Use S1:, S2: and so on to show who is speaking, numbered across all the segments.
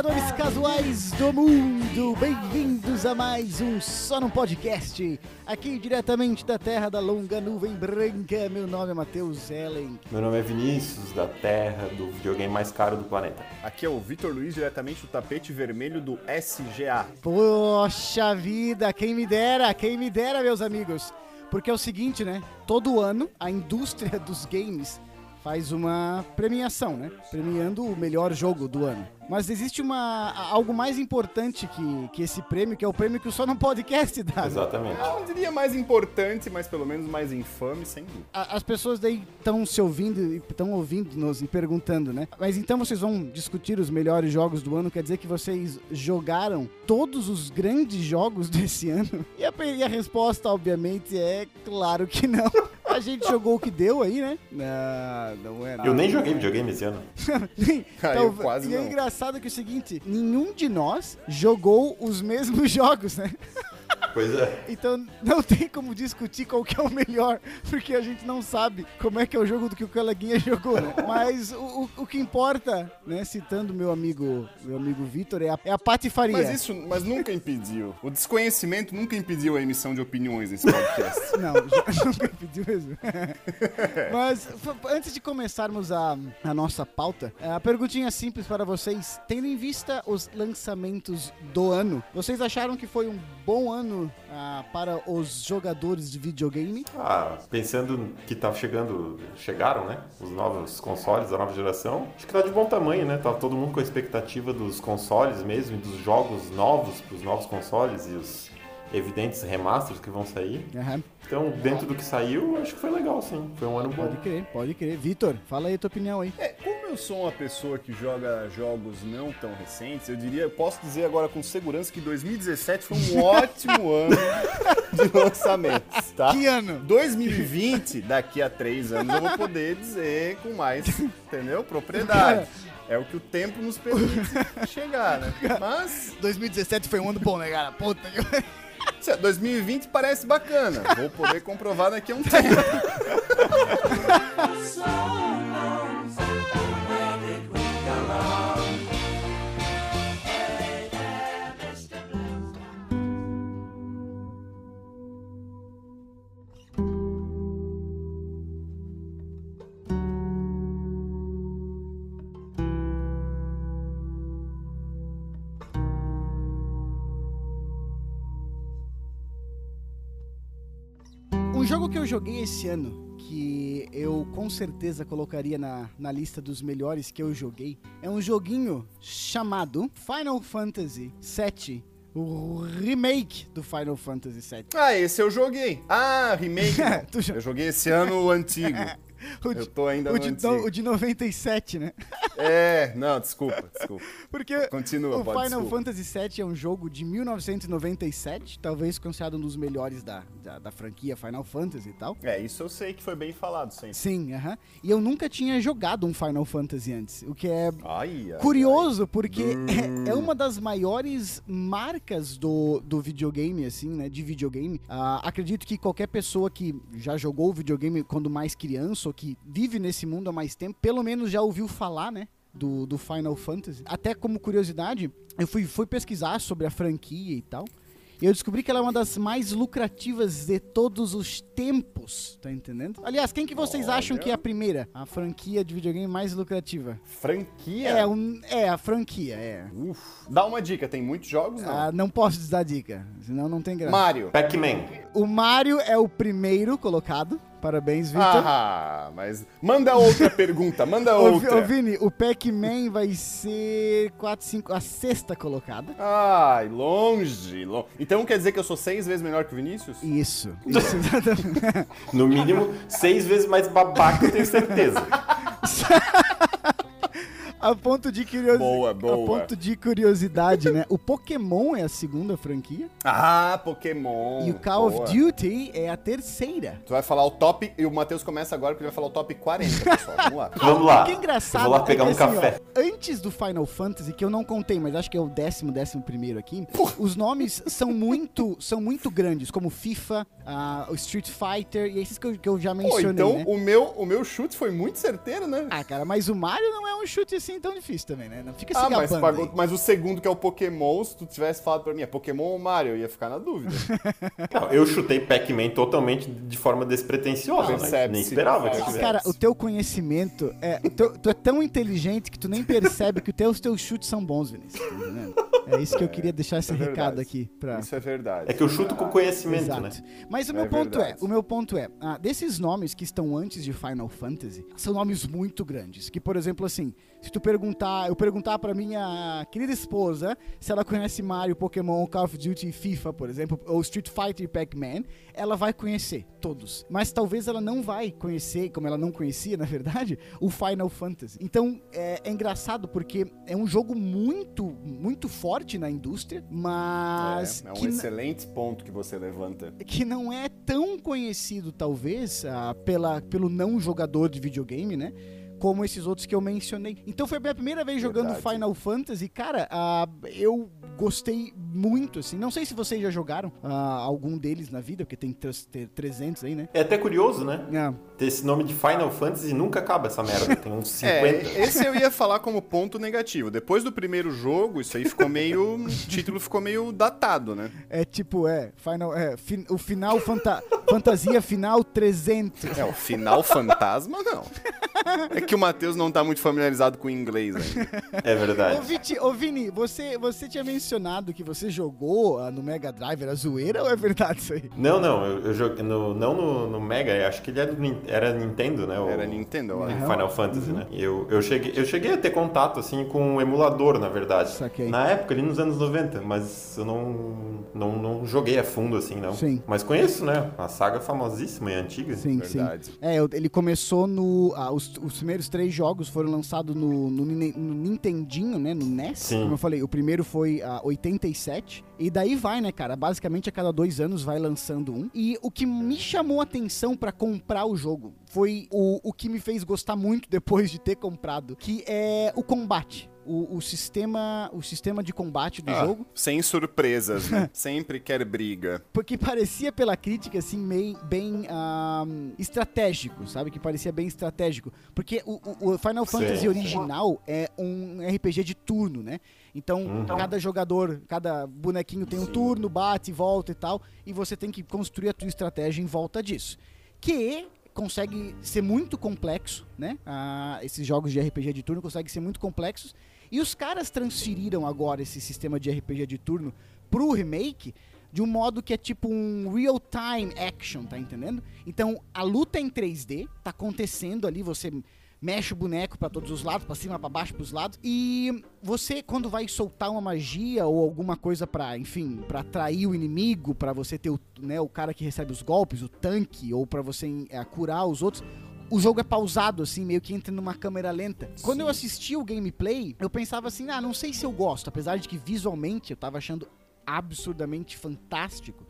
S1: jogadores casuais do mundo, bem-vindos a mais um Só no Podcast. Aqui diretamente da terra da longa nuvem branca, meu nome é Matheus Ellen.
S2: Meu nome é Vinícius, da terra do videogame mais caro do planeta.
S3: Aqui é o Vitor Luiz, diretamente do tapete vermelho do SGA.
S1: Poxa vida, quem me dera, quem me dera, meus amigos. Porque é o seguinte, né? Todo ano a indústria dos games faz uma premiação, né? Premiando o melhor jogo do ano. Mas existe uma algo mais importante que, que esse prêmio, que é o prêmio que o Só no Podcast dá. né?
S2: Exatamente.
S3: Eu não diria mais importante, mas pelo menos mais infame, sem dúvida.
S1: As pessoas daí estão se ouvindo e estão ouvindo-nos e perguntando, né? Mas então vocês vão discutir os melhores jogos do ano? Quer dizer que vocês jogaram todos os grandes jogos desse ano? E a, e a resposta, obviamente, é claro que não. A gente jogou o que deu aí, né? Não, não é nada.
S2: Eu nem joguei videogame esse ano.
S3: Ah, eu quase
S1: e é
S3: não.
S1: engraçado que é o seguinte, nenhum de nós jogou os mesmos jogos, né?
S2: Pois é.
S1: Então não tem como discutir qual que é o melhor, porque a gente não sabe como é que é o jogo do que o coleguinha jogou? Mas o, o, o que importa, né, citando meu amigo, meu amigo Vitor, é a, é a patifaria.
S3: Mas isso mas nunca impediu. O desconhecimento nunca impediu a emissão de opiniões nesse podcast.
S1: Não, nunca pediu mesmo. Mas antes de começarmos a, a nossa pauta, é, a perguntinha simples para vocês. Tendo em vista os lançamentos do ano, vocês acharam que foi um bom ano ah, para os jogadores de videogame?
S2: Ah, pensando que tá chegando, chegaram, né? Os novos consoles da nova geração. Acho que tá de bom tamanho, né? Tá todo mundo com a expectativa dos consoles mesmo, e dos jogos novos pros novos consoles e os evidentes remasters que vão sair.
S1: Aham.
S2: Então, dentro do que saiu, acho que foi legal, sim. Foi um ano bom.
S1: Pode crer, pode crer. Vitor, fala aí a tua opinião aí.
S3: É, como eu sou uma pessoa que joga jogos não tão recentes, eu diria, eu posso dizer agora com segurança que 2017 foi um ótimo ano de lançamentos, tá?
S1: Que ano?
S3: 2020, daqui a três anos, eu vou poder dizer com mais, entendeu? Propriedade. É o que o tempo nos permite chegar, né? Mas,
S1: 2017 foi um ano bom, né, cara? Puta que...
S3: se- 2020 parece bacana. Vou poder comprovar daqui a um tempo.
S1: que eu joguei esse ano, que eu com certeza colocaria na, na lista dos melhores que eu joguei, é um joguinho chamado Final Fantasy VII, o remake do Final Fantasy VII.
S3: Ah, esse eu joguei. Ah, remake. Eu joguei esse ano o antigo.
S1: O
S3: Eu
S1: de,
S3: tô ainda
S1: o
S3: no
S1: de, não, o de 97, né?
S3: É, não, desculpa, desculpa.
S1: Porque
S3: Continua,
S1: o
S3: pode,
S1: Final
S3: desculpa.
S1: Fantasy VII é um jogo de 1997, talvez considerado um dos melhores da, da, da franquia Final Fantasy e tal.
S3: É, isso eu sei que foi bem falado sempre.
S1: Sim, aham. E eu nunca tinha jogado um Final Fantasy antes, o que é
S3: Ai, ai,
S1: curioso, porque
S3: Hum.
S1: é, é uma das maiores marcas do, do videogame, assim, né? De videogame. Ah, acredito que qualquer pessoa que já jogou videogame quando mais criança, ou que vive nesse mundo há mais tempo, pelo menos já ouviu falar, né? Do, do Final Fantasy. Até como curiosidade, eu fui, fui pesquisar sobre a franquia e tal. E eu descobri que ela é uma das mais lucrativas de todos os tempos, tá entendendo? Aliás, quem que vocês acham
S3: Olha.
S1: que é a primeira? A franquia de videogame mais lucrativa?
S3: Franquia?
S1: É, um, é, a franquia, é.
S3: Uf, dá uma dica, tem muitos jogos, não?
S1: Ah, não posso te dar dica, senão não tem graça.
S3: Mario.
S2: Pac-Man.
S1: O Mario é o primeiro colocado. Parabéns, Victor.
S3: Ah, mas manda outra pergunta, manda outra.
S1: ô, Vini, o Pac-Man vai ser 4, 5, a sexta colocada.
S3: Ai, longe, longe. Então quer dizer que eu sou seis vezes melhor que o Vinícius?
S1: Isso, isso exatamente.
S2: No mínimo, seis vezes mais babaca, eu tenho certeza.
S1: a ponto de curiosidade.
S3: Boa, boa.
S1: A ponto de curiosidade, né? O Pokémon é a segunda franquia
S3: Ah, Pokémon.
S1: e o Call
S3: boa.
S1: of Duty é a terceira.
S3: Tu vai falar o top, e o Matheus começa agora porque ele vai falar o top 40, pessoal. Vamos lá.
S2: Vamos lá.
S1: O que é engraçado
S2: Eu vou lá pegar
S1: é que,
S2: um
S1: assim,
S2: café.
S1: ó, antes do Final Fantasy, que eu não contei, mas acho que é o décimo, décimo primeiro aqui, os nomes são muito, são muito grandes, como FIFA, o Street Fighter e esses que eu, que eu já
S3: Pô,
S1: mencionei,
S3: então
S1: né?
S3: o, meu, o meu chute foi muito certeiro, né?
S1: Ah, cara, mas o Mario não é um chute assim assim tão difícil também, né? Não fica se
S3: Ah, mas,
S1: gabando
S3: pagou-
S1: aí.
S3: mas o segundo que é o Pokémon, se tu tivesse falado pra mim, é Pokémon ou Mario, eu ia ficar na dúvida.
S2: Não, eu chutei Pac-Man totalmente de forma despretensiosa, né? Nem esperava que tivesse.
S1: Cara, o teu conhecimento é. teu- tu é tão inteligente que tu nem percebe que os teus, chutes são bons, Vinícius. Tá? É isso que eu queria deixar esse
S3: é verdade.
S1: recado aqui pra.
S3: Isso é verdade.
S2: É que eu chuto com conhecimento,
S1: Exato.
S2: né?
S1: Mas o
S3: É
S1: meu ponto
S3: verdade.
S1: é, o meu ponto é, ah, desses nomes que estão antes de Final Fantasy, são nomes muito grandes. Que, por exemplo, assim, se tu perguntar, eu perguntar pra minha querida esposa se ela conhece Mario, Pokémon, Call of Duty e FIFA, por exemplo, ou Street Fighter e Pac-Man, ela vai conhecer todos. Mas talvez ela não vai conhecer, como ela não conhecia, na verdade, o Final Fantasy. Então, é, é engraçado porque é um jogo muito, muito forte na indústria, mas
S3: É, é um excelente ponto que você levanta.
S1: que não é tão conhecido, talvez, ah, pela, pelo não jogador de videogame, né? Como esses outros que eu mencionei. Então foi a minha primeira vez jogando
S3: Verdade.
S1: Final Fantasy. Cara, ah, eu gostei muito, assim. Não sei se vocês já jogaram ah, algum deles na vida, porque tem tre- ter 300 aí, né?
S2: É até curioso, né?
S1: Ah,
S2: Ter esse nome de Final Fantasy nunca acaba essa merda. Tem uns 50.
S3: É, esse eu ia falar como ponto negativo. Depois do primeiro jogo, isso aí ficou meio. o título ficou meio datado, né?
S1: é tipo, é, Final, é fin- o final, fanta- fantasia final 300.
S3: É, o final fantasma, não. É que o Matheus não tá muito familiarizado com o inglês ainda.
S2: É
S1: Ô,
S2: verdade.
S1: Viti, ô Vini, você, você tinha mencionado que você jogou ah, no Mega Drive, era zoeira ou é verdade isso aí?
S2: Não, não, eu, eu joguei no, não no, no Mega, eu acho que ele era, Nin- era Nintendo, né? o-
S3: Era Nintendo, eu
S2: o
S3: acho.
S2: Final Fantasy, né? E Eu, eu, cheguei, eu cheguei a ter contato, assim, com um emulador, na verdade.
S1: Saquei.
S2: Na época, ali nos anos 90, mas eu não, não, não joguei a fundo, assim, não.
S1: Sim.
S2: Mas conheço, né? Uma saga famosíssima e antiga.
S1: Sim,
S3: Verdade.
S1: sim. É, ele começou no. ah, os, os primeiros três jogos foram lançados no, no, no Nintendinho, né? No NES.
S2: Sim.
S1: Como eu falei, o primeiro foi a 87. E daí vai, né, cara? Basicamente a cada dois anos vai lançando um. E o que me chamou a atenção pra comprar o jogo foi o, o que me fez gostar muito depois de ter comprado, que é o combate. O, o sistema, o sistema de combate do
S3: Ah,
S1: jogo.
S3: Sem surpresas, né? Sempre quer briga.
S1: Porque parecia pela crítica, assim, meio, bem estratégico, sabe? Que parecia bem estratégico. Porque o, o- Final
S2: Sim.
S1: Fantasy original é um RPG de turno, né? Então,
S2: Uhum.
S1: cada jogador, cada bonequinho tem um turno, bate, volta e tal. E você tem que construir a tua estratégia em volta disso. Que consegue ser muito complexo, né? Ah, esses jogos de RPG de turno conseguem ser muito complexos. E os caras transferiram agora esse sistema de RPG de turno pro remake de um modo que é tipo um real-time action, tá entendendo? Então a luta é em 3D, tá acontecendo ali, você mexe o boneco pra todos os lados, pra cima, pra baixo, pros lados, e você quando vai soltar uma magia ou alguma coisa pra, enfim, pra atrair o inimigo, pra você ter o, né, o cara que recebe os golpes, o tanque, ou pra você é, curar os outros, o jogo é pausado, assim, meio que entra numa câmera lenta. Quando eu assisti o gameplay, eu pensava assim, ah, não sei se eu gosto, apesar de que visualmente eu tava achando absurdamente fantástico.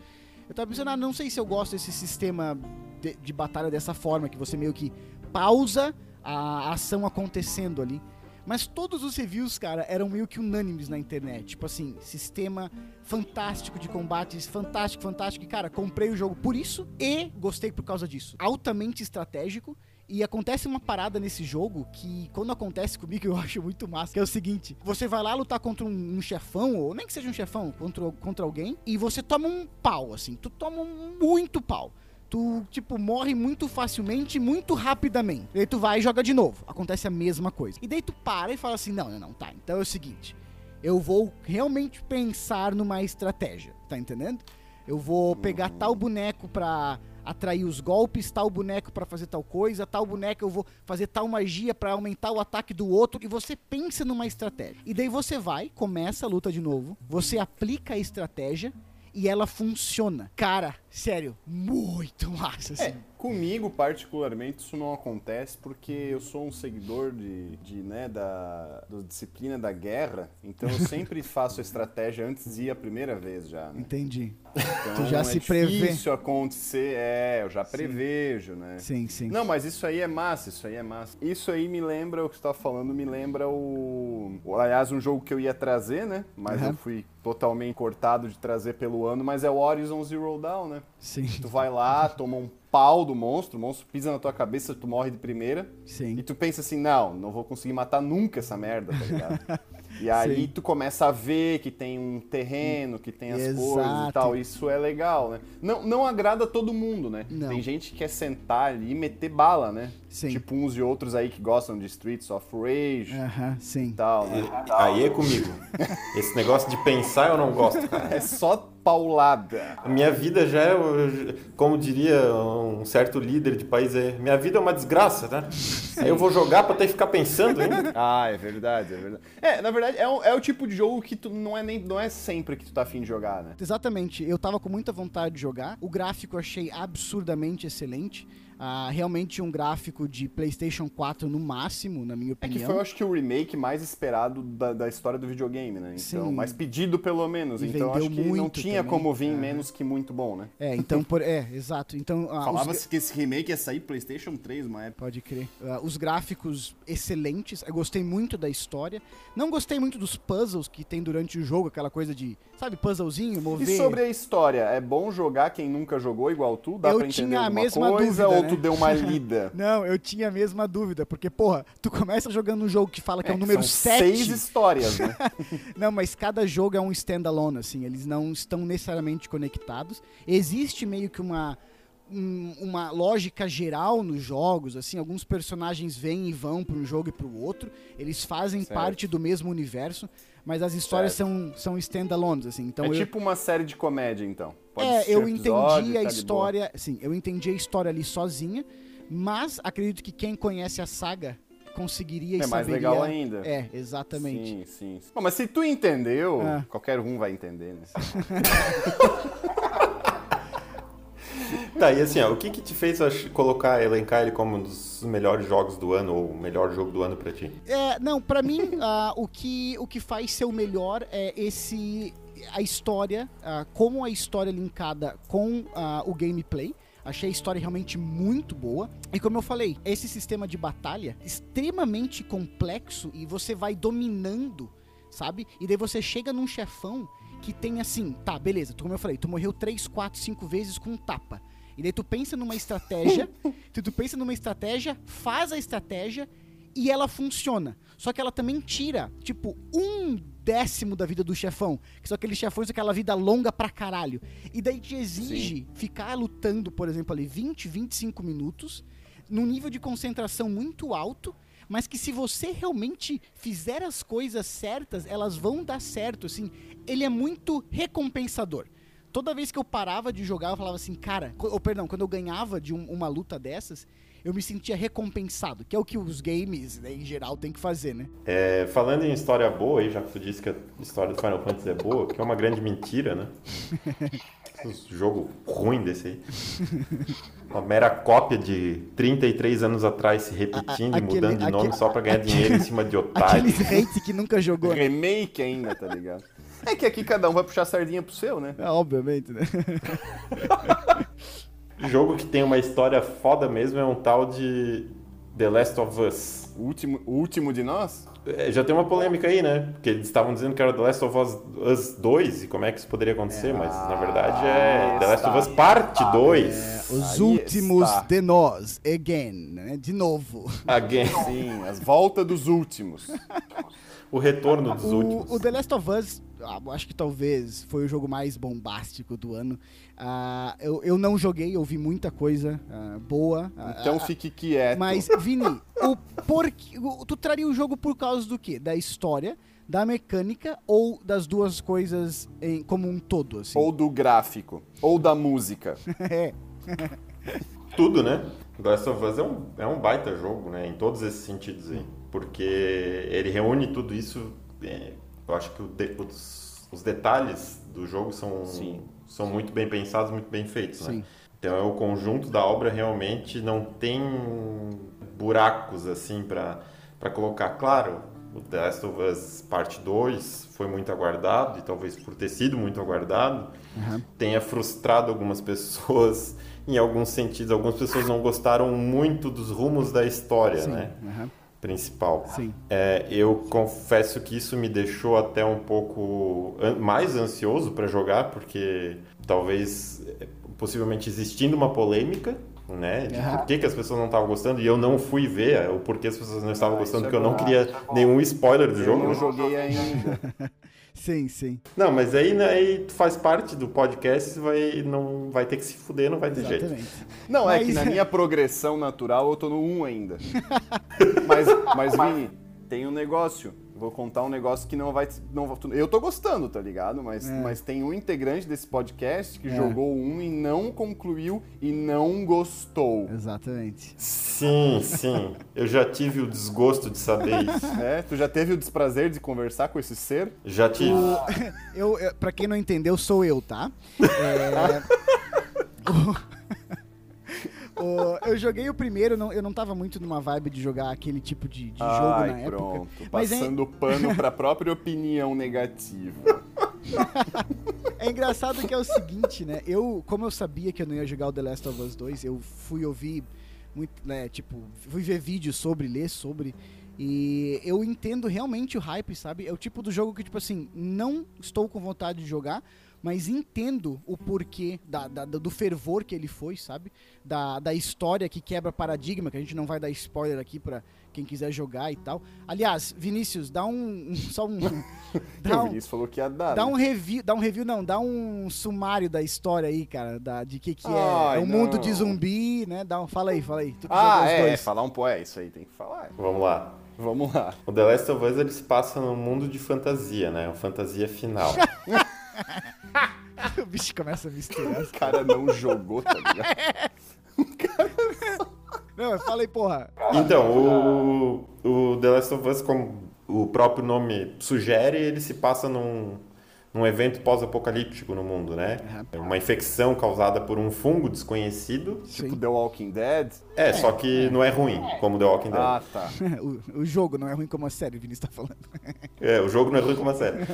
S1: Eu tava pensando, ah, não sei se eu gosto desse sistema de, de batalha dessa forma, que você meio que pausa a ação acontecendo ali. Mas todos os reviews, cara, eram meio que unânimes na internet. Tipo assim, sistema fantástico de combates, fantástico, fantástico. E, cara, comprei o jogo por isso e gostei por causa disso. Altamente estratégico. E acontece uma parada nesse jogo que, quando acontece comigo, eu acho muito massa. Que é o seguinte: você vai lá lutar contra um, um chefão, ou nem que seja um chefão, contra, contra alguém, e você toma um pau, assim. Tu toma muito pau. Tu, tipo, morre muito facilmente, muito rapidamente. E aí tu vai e joga de novo. Acontece a mesma coisa. E daí tu para e fala assim: não, não, não, tá. Então é o seguinte: eu vou realmente pensar numa estratégia, tá entendendo? Eu vou pegar tal boneco pra atrair os golpes, tal boneco pra fazer tal coisa, tal boneco eu vou fazer tal magia pra aumentar o ataque do outro e você pensa numa estratégia. E daí você vai, começa a luta de novo, você aplica a estratégia e ela funciona. Cara, sério, muito massa assim.
S3: É, comigo, particularmente, isso não acontece porque eu sou um seguidor de, de né, da, da disciplina da guerra, então eu sempre faço a estratégia antes de ir a primeira vez já, né?
S1: Entendi.
S3: Então
S1: Tu já
S3: é
S1: se prevê.
S3: difícil acontecer, é, eu já prevejo, né?
S1: Sim, sim.
S3: Não, mas isso aí é massa, isso aí é massa. Isso aí me lembra, o que você tá falando, me lembra o... Aliás, um jogo que eu ia trazer, né? Mas
S1: Aham.
S3: eu fui totalmente cortado de trazer pelo ano, mas é o Horizon Zero Dawn, né? Né?
S1: Sim.
S3: Tu vai lá, toma um pau do monstro, o monstro pisa na tua cabeça, tu morre de primeira.
S1: Sim.
S3: E tu pensa assim, não, não vou conseguir matar nunca essa merda, tá ligado? E aí
S1: Sim.
S3: tu começa a ver que tem um terreno, que tem as
S1: Exato.
S3: coisas e tal. Isso é legal, né? Não, não agrada todo mundo, né?
S1: Não.
S3: Tem gente que quer sentar ali e meter bala, né?
S1: Sim.
S3: Tipo uns e outros aí que gostam de Streets of Rage
S1: Aham, sim.
S3: e tal, né?
S2: Aí é comigo. Esse negócio de pensar eu não gosto, cara.
S3: É só paulada.
S2: A minha vida já é, como diria um certo líder de país, é, minha vida é uma desgraça, né? Aí eu vou jogar pra ter que ficar pensando ainda.
S3: Ah, é verdade, é verdade. É, na verdade, é, um- é o tipo de jogo que tu não é nem não é sempre que tu tá afim de jogar, né?
S1: Exatamente, eu tava com muita vontade de jogar. O gráfico eu achei absurdamente excelente. Ah, realmente um gráfico de PlayStation 4 no máximo, na minha
S3: É que
S1: opinião.
S3: foi, eu acho que o remake mais esperado da, da história do videogame, né? Então,
S1: Sim.
S3: mais pedido pelo menos.
S1: E
S3: então, acho que não tinha
S1: também.
S3: como vir
S1: É.
S3: menos que muito bom, né?
S1: É, então por é, exato. Então os
S3: Falava-se que esse remake ia sair PlayStation 3 uma época.
S1: Pode crer. Ah, os gráficos excelentes. Eu gostei muito da história. Não gostei muito dos puzzles que tem durante o jogo, aquela coisa de, sabe, puzzlezinho, mover.
S3: E sobre a história, é bom jogar quem nunca jogou igual tu? Dá
S1: Eu
S3: pra entender
S1: tinha a mesma
S3: coisa
S1: dúvida,
S3: ou
S1: né?
S3: tu deu uma lida?
S1: Não, eu tinha a mesma dúvida, porque, porra, tu começa jogando um jogo que fala que é, o
S3: que
S1: número
S3: são
S1: 7.
S3: seis histórias, né?
S1: Não, mas cada jogo é um standalone, assim, eles não estão necessariamente conectados. Existe meio que uma um- uma lógica geral nos jogos, assim, alguns personagens vêm e vão para um jogo e para o outro, eles fazem
S3: Certo.
S1: parte do mesmo universo, mas as histórias são, são standalones, assim, então
S3: é
S1: eu,
S3: tipo uma série de comédia, então. Pode
S1: é, eu
S3: episódio
S1: entendi
S3: e
S1: a
S3: tá
S1: história, sim, eu entendi a história ali sozinha, mas acredito que quem conhece a saga conseguiria e
S3: É mais
S1: saberia...
S3: legal ainda.
S1: É, exatamente.
S3: Sim, sim. sim. Bom, mas se tu entendeu,
S1: Ah.
S3: qualquer um vai entender, né?
S2: Tá, e assim, ó, o que que te fez colocar, elencar ele como um dos melhores jogos do ano, ou o melhor jogo do ano pra ti?
S1: É, não, pra mim, ah, o, que, o que faz ser o melhor é esse. a história, ah, como a história é linkada com ah, o gameplay. Achei a história realmente muito boa. E como eu falei, esse sistema de batalha extremamente complexo e você vai dominando, sabe? E daí você chega num chefão que tem assim, tá, beleza, tu- como eu falei, tu morreu 3, 4, 5 vezes com um tapa. E daí tu pensa numa estratégia, tu, tu pensa numa estratégia, faz a estratégia e ela funciona. Só que ela também tira, tipo, um décimo da vida do chefão. Que são aqueles chefões com aquela vida longa pra caralho. E daí te exige ficar lutando, por exemplo, ali 20, 25 minutos, num nível de concentração muito alto, mas que se você realmente fizer as coisas certas, elas vão dar certo, assim. Ele é muito recompensador. Toda vez que eu parava de jogar, eu falava assim, cara, ou perdão, quando eu ganhava de um- uma luta dessas, eu me sentia recompensado, que é o que os games, né, em geral, tem que fazer, né?
S2: É, falando em história boa, aí, já que tu disse que a história do Final Fantasy é boa, que é uma grande mentira, né? Esse jogo ruim desse aí. Uma mera cópia de 33 anos atrás se repetindo
S1: A- a-
S2: e mudando de
S1: aquele-
S2: nome
S1: aquele-
S2: só pra ganhar dinheiro em cima de otários.
S1: Aqueles hate que nunca jogou, né?
S3: Remake ainda, tá ligado? É que aqui cada um vai puxar a sardinha pro seu, né?
S1: É, obviamente, né?
S2: Jogo que tem uma história foda mesmo é um tal de The Last of Us.
S3: O último, o último de nós?
S2: É, já tem uma polêmica aí, né? Porque eles estavam dizendo que era The Last of Us, Us 2 e como é que isso poderia acontecer, mas na verdade é The Last of Us Parte 2.
S1: É, Os
S3: Aí
S1: últimos
S3: está.
S1: de nós, again, né? De novo.
S2: Again.
S3: Sim, as voltas dos últimos.
S2: O retorno dos últimos.
S1: O, o The Last of Us, acho que talvez foi o jogo mais bombástico do ano. Ah, eu, eu não joguei, eu vi muita coisa ah, boa. ah,
S3: Então
S1: ah,
S3: fique quieto.
S1: Mas, Vini, o porquê, o- tu traria o jogo por causa do quê? Da história, da mecânica ou das duas coisas em, como um todo, assim?
S3: Ou do gráfico, ou da música.
S1: É,
S2: Tudo, né? Last of Us é um, é um baita jogo, né? Em todos esses sentidos aí. Porque ele reúne tudo isso. é, eu acho que o de- os, os detalhes do jogo são,
S3: Sim.
S2: são muito bem pensados, muito bem feitos, né?
S1: Sim.
S2: Então é o conjunto da obra realmente não tem buracos assim para para colocar. Claro, o The Last of Us Parte 2 foi muito aguardado e talvez por ter sido muito aguardado
S1: Aham.
S2: tenha frustrado algumas pessoas em alguns sentidos. Algumas pessoas não gostaram muito dos rumos da história,
S1: sim.
S2: né?
S1: aham,
S2: Principal.
S1: sim.
S2: É, eu confesso que isso me deixou até um pouco mais ansioso para jogar, porque talvez é, possivelmente existindo uma polêmica, né? De por que, que as pessoas não estavam gostando, e eu não fui ver o porquê as pessoas não estavam
S3: Ah,
S2: gostando,
S3: é
S2: porque eu não queria nenhum spoiler do
S3: Eu
S2: jogo.
S3: não
S2: né?
S3: joguei ainda.
S1: Sim, sim.
S2: Não, mas aí, né, aí tu faz parte do podcast, vai, não vai ter que se fuder, não vai ter jeito.
S1: Exatamente.
S3: Não, é
S1: Mas-
S3: que na minha progressão natural eu tô no 1 ainda. mas, mas, Vini, tem um negócio. Vou contar um negócio que não vai. Não, eu tô gostando, tá ligado? Mas,
S1: É.
S3: mas tem um integrante desse podcast que
S1: É.
S3: jogou um e não concluiu e não gostou.
S1: Exatamente.
S2: Sim, sim. Eu já tive o desgosto de saber isso.
S3: É, tu já teve o desprazer de conversar com esse ser?
S2: Já tive.
S1: Eu, eu, pra quem não entendeu, sou eu, tá? É, o- o- eu joguei o primeiro, não, eu não tava muito numa vibe de jogar aquele tipo de, de jogo
S3: Ai,
S1: na época.
S3: pronto.
S1: Mas é,
S3: Passando pano pra própria opinião negativa.
S1: é engraçado que é o seguinte, né? Eu, como eu sabia que eu não ia jogar o The Last of Us 2, eu fui ouvir muito, né, tipo, fui ver vídeos sobre, ler sobre. E eu entendo realmente o hype, sabe? É o tipo do jogo que, tipo assim, não estou com vontade de jogar, mas entendo o porquê da, da- do fervor que ele foi, sabe? Da, da história que quebra paradigma, que a gente não vai dar spoiler aqui pra quem quiser jogar e tal. Aliás, Vinícius, dá um. um- só um.
S3: o
S1: dá um,
S3: Vinícius falou que ia dar.
S1: Dá
S3: né?
S1: um review, dá um review não, dá um sumário da história aí, cara, da, de que que é,
S3: Ai,
S1: é um mundo
S3: não.
S1: de zumbi, né? Dá um, fala aí, fala aí. Tu que
S3: Ah, é,
S1: dois.
S3: falar um pô, é isso aí, tem que falar.
S2: Vamos lá.
S3: Vamos lá.
S2: O The Last of Us ele se passa num mundo de fantasia, né? Uma fantasia final.
S1: o bicho começa a misturar.
S3: O cara não jogou, tá ligado?
S1: Não, eu falei, porra.
S2: Então, o, o The Last of Us, como o próprio nome sugere, ele se passa num, num evento pós-apocalíptico no mundo, né? É uma infecção causada por um fungo desconhecido.
S3: Tipo
S1: Sim.
S3: The Walking Dead.
S2: É, só que não é ruim, como The Walking Dead.
S3: Ah, tá.
S1: o, o jogo não é ruim como a série, o Vinícius tá falando.
S2: É, o jogo não é ruim como a série.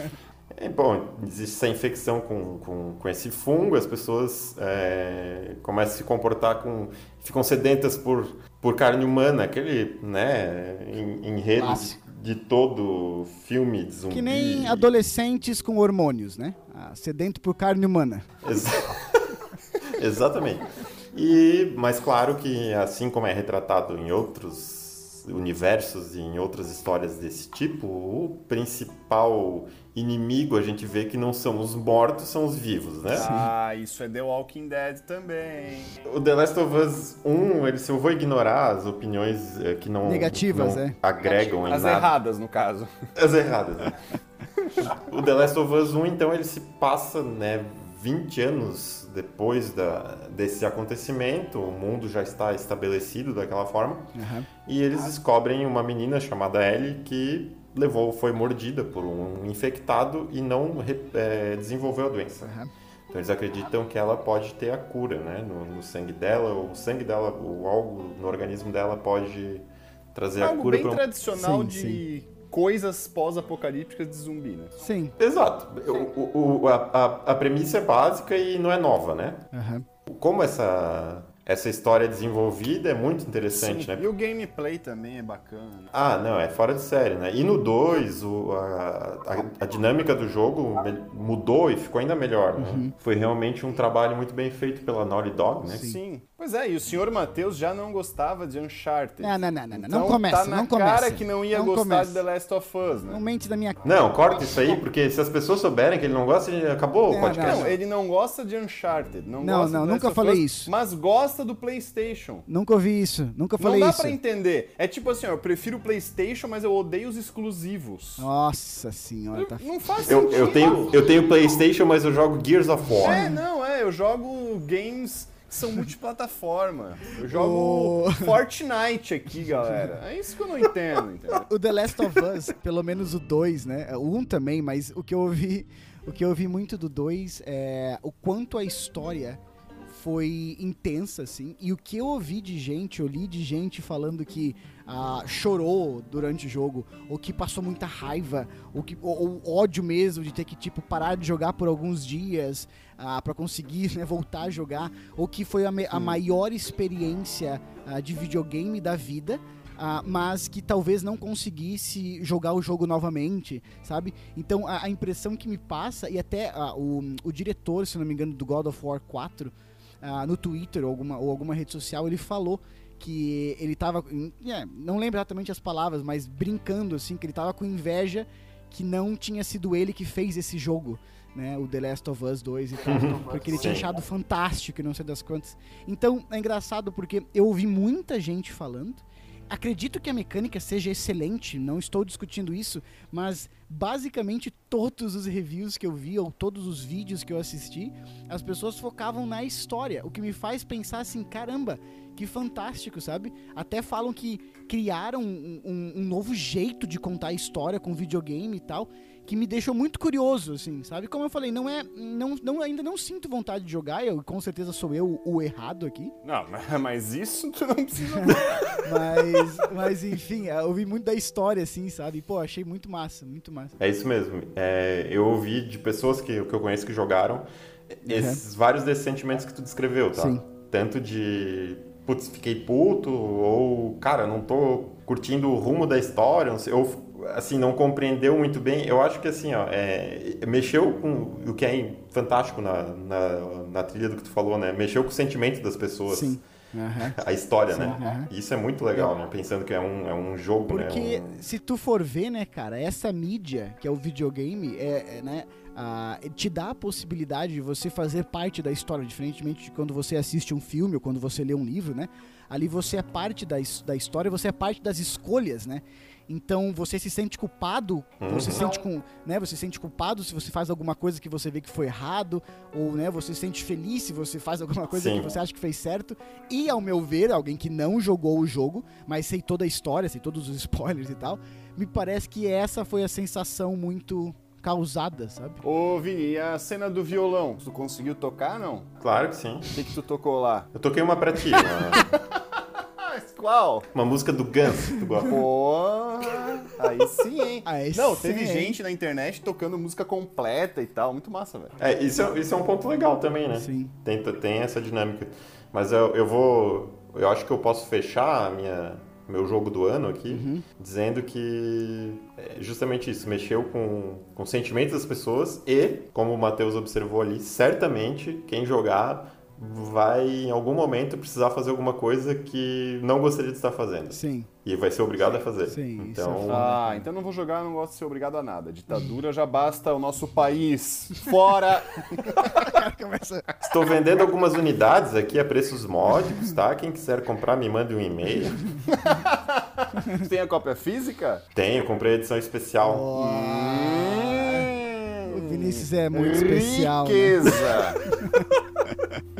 S2: É, bom, existe essa infecção com, com, com esse fungo, as pessoas é, começam a se comportar com. ficam sedentas por, por carne humana, aquele, né, em- enredo de, de todo filme de zumbi.
S1: Que nem adolescentes com hormônios, né? Ah, sedento por carne humana.
S2: Exa- Exatamente. E, mas claro que assim como é retratado em outros universos e em outras histórias desse tipo, o principal inimigo a gente vê que não são os mortos, são os vivos, né?
S3: Ah, isso é The Walking Dead também.
S2: O The Last of Us 1, ele, se eu vou ignorar as opiniões eh, que não,
S1: Negativas,
S2: não
S1: é.
S2: agregam em
S3: As
S2: nada.
S3: erradas, no caso.
S2: As erradas, né? o The Last of Us 1, então, ele se passa, né, 20 anos depois da, desse acontecimento, o mundo já está estabelecido daquela forma,
S1: Aham.
S2: e eles descobrem uma menina chamada Ellie que levou, foi mordida por um infectado e não re- eh, desenvolveu a doença.
S1: Aham.
S2: Então eles acreditam que ela pode ter a cura, né, no, no sangue dela, o sangue dela, o algo no organismo dela pode trazer a
S3: Algo
S2: cura
S3: bem
S2: para um...
S3: tradicional
S1: Sim,
S3: de coisas pós-apocalípticas de zumbi, né?
S1: Sim.
S2: Exato. O, o- o- a, a- a premissa é básica e não é nova, né?
S1: Aham.
S2: Como essa, essa história é desenvolvida é muito interessante,
S3: Sim,
S2: né?
S3: E o gameplay também é bacana.
S2: Ah, não, é fora de série, né? E no 2, a, a, a dinâmica do jogo mudou e ficou ainda melhor, né? Foi realmente um trabalho muito bem feito pela Naughty Dog, né?
S3: Sim. Pois é, e o senhor Matheus já não gostava de Uncharted.
S1: Não, não, não, não, não.
S3: Então
S1: não começa,
S3: tá na
S1: não começa.
S3: cara que não ia
S1: Não
S3: gostar
S1: começa.
S3: de The Last of Us, né?
S1: Não mente da minha
S2: Não, corta isso aí, porque se as pessoas souberem que ele não gosta, ele- acabou o
S1: Não,
S2: podcast.
S3: Não, ele não gosta de Uncharted. Não,
S1: Não,
S3: gosta
S1: não,
S3: de The
S1: nunca falei
S3: Us,
S1: isso.
S3: Mas gosta do PlayStation.
S1: Nunca ouvi isso, nunca falei
S3: não dá
S1: isso.
S3: pra entender. É tipo assim, ó, eu prefiro o PlayStation, mas eu odeio os exclusivos.
S1: Nossa senhora, tá
S3: Não faz
S2: Eu,
S3: sentido.
S2: eu, tenho, eu tenho PlayStation, mas eu jogo Gears of War.
S3: É, não, é, eu jogo games são multiplataforma. Eu jogo
S1: O-
S3: Fortnite aqui, galera. É isso que eu não entendo, entendeu?
S1: o The Last of Us, pelo menos o 2, né? O 1 também, mas o que eu ouvi, o que eu ouvi muito do 2 é o quanto a história foi intensa, assim. E o que eu ouvi de gente, eu li de gente falando que ah, chorou durante o jogo, ou que passou muita raiva, ou que ou, ou ódio mesmo de ter que tipo parar de jogar por alguns dias ah, para conseguir né, voltar a jogar, ou que foi a, a maior experiência ah, de videogame da vida. ah, mas que talvez não conseguisse jogar o jogo novamente, sabe? Então a, a impressão que me passa, e até ah, o, o diretor, se não me engano, do God of War 4, ah, no Twitter ou alguma, ou alguma rede social, ele falou que ele tava. é, não lembro exatamente as palavras, mas brincando assim, que ele tava com inveja que não tinha sido ele que fez esse jogo. Né, o The Last of Us 2 e tal, porque ele tinha achado fantástico e não sei das quantas. Então é engraçado porque eu ouvi muita gente falando. Acredito que a mecânica seja excelente, não estou discutindo isso, mas basicamente todos os reviews que eu vi ou todos os vídeos que eu assisti, as pessoas focavam na história, o que me faz pensar assim, caramba, que fantástico, sabe? Até falam que criaram um, um- um novo jeito de contar a história com videogame e tal, que me deixou muito curioso, assim, sabe? Como eu falei, não é, não, não ainda não sinto vontade de jogar, eu com certeza sou eu o errado aqui,
S3: Não, mas- isso tu não precisa.
S1: mas, mas enfim, eu ouvi muito da história, assim, sabe? Pô, achei muito massa, muito massa.
S2: É isso mesmo. É, eu ouvi de pessoas que, que eu conheço que jogaram esses vários desses sentimentos que tu descreveu, tá?
S1: Sim.
S2: Tanto de, putz, fiquei puto, ou, cara, não tô curtindo o rumo da história, não sei, ou, assim, não compreendeu muito bem. Eu acho que, assim, ó, é, mexeu com o que é fantástico na, na, na trilha do que tu falou, né? Mexeu com o sentimento das pessoas.
S1: Sim. Aham.
S2: A história,
S1: Sim,
S2: né?
S1: aham.
S2: Isso é muito legal, né? Pensando que é um, é um jogo,
S1: Porque
S2: né? Um-
S1: se tu for ver, né, cara, essa mídia, que é o videogame, é, é, né, ah, te dá a possibilidade de você fazer parte da história, diferentemente de quando você assiste um filme ou quando você lê um livro, né? Ali você é parte da, da história, você é parte das escolhas, né? Então você se sente culpado, você se sente com, né, você se sente culpado se você faz alguma coisa que você vê que foi errado, ou né, você se sente feliz se você faz alguma coisa
S2: Sim.
S1: que você acha que fez certo. E ao meu ver, alguém que não jogou o jogo, mas sei toda a história, sei todos os spoilers e tal, me parece que essa foi a sensação muito causada, sabe?
S3: Ô, Vini, e a cena do violão? Tu conseguiu tocar, não?
S2: Claro que sim.
S3: O que, que tu tocou lá?
S2: Eu toquei uma pra ti, uma,
S3: qual?
S2: uma música do Guns, tu gosta.
S3: Pô, aí sim, hein?
S1: Aí
S3: não,
S1: sim,
S3: teve
S1: hein?
S3: gente na internet tocando música completa e tal. Muito massa, velho.
S2: É, isso, é, isso é um ponto legal também, né?
S1: Sim.
S2: Tem, tem essa dinâmica. Mas eu, eu vou. Eu acho que eu posso fechar a minha, meu jogo do ano aqui
S1: Uhum.
S2: dizendo que é justamente isso, mexeu com, com os sentimentos das pessoas e, como o Matheus observou ali, certamente quem jogar vai em algum momento precisar fazer alguma coisa que não gostaria de estar fazendo.
S1: Sim.
S2: E vai ser obrigado a fazer.
S1: Sim, isso é
S2: então,
S1: foda.
S3: Ah, então não vou jogar, não gosto de ser obrigado a nada. Ditadura já basta o nosso país. Fora!
S2: Estou vendendo algumas unidades aqui a preços módicos, tá? Quem quiser comprar, me mande um e-mail.
S3: Tem a cópia física?
S2: Tenho, comprei a edição especial.
S1: O Vinícius é muito especial. né?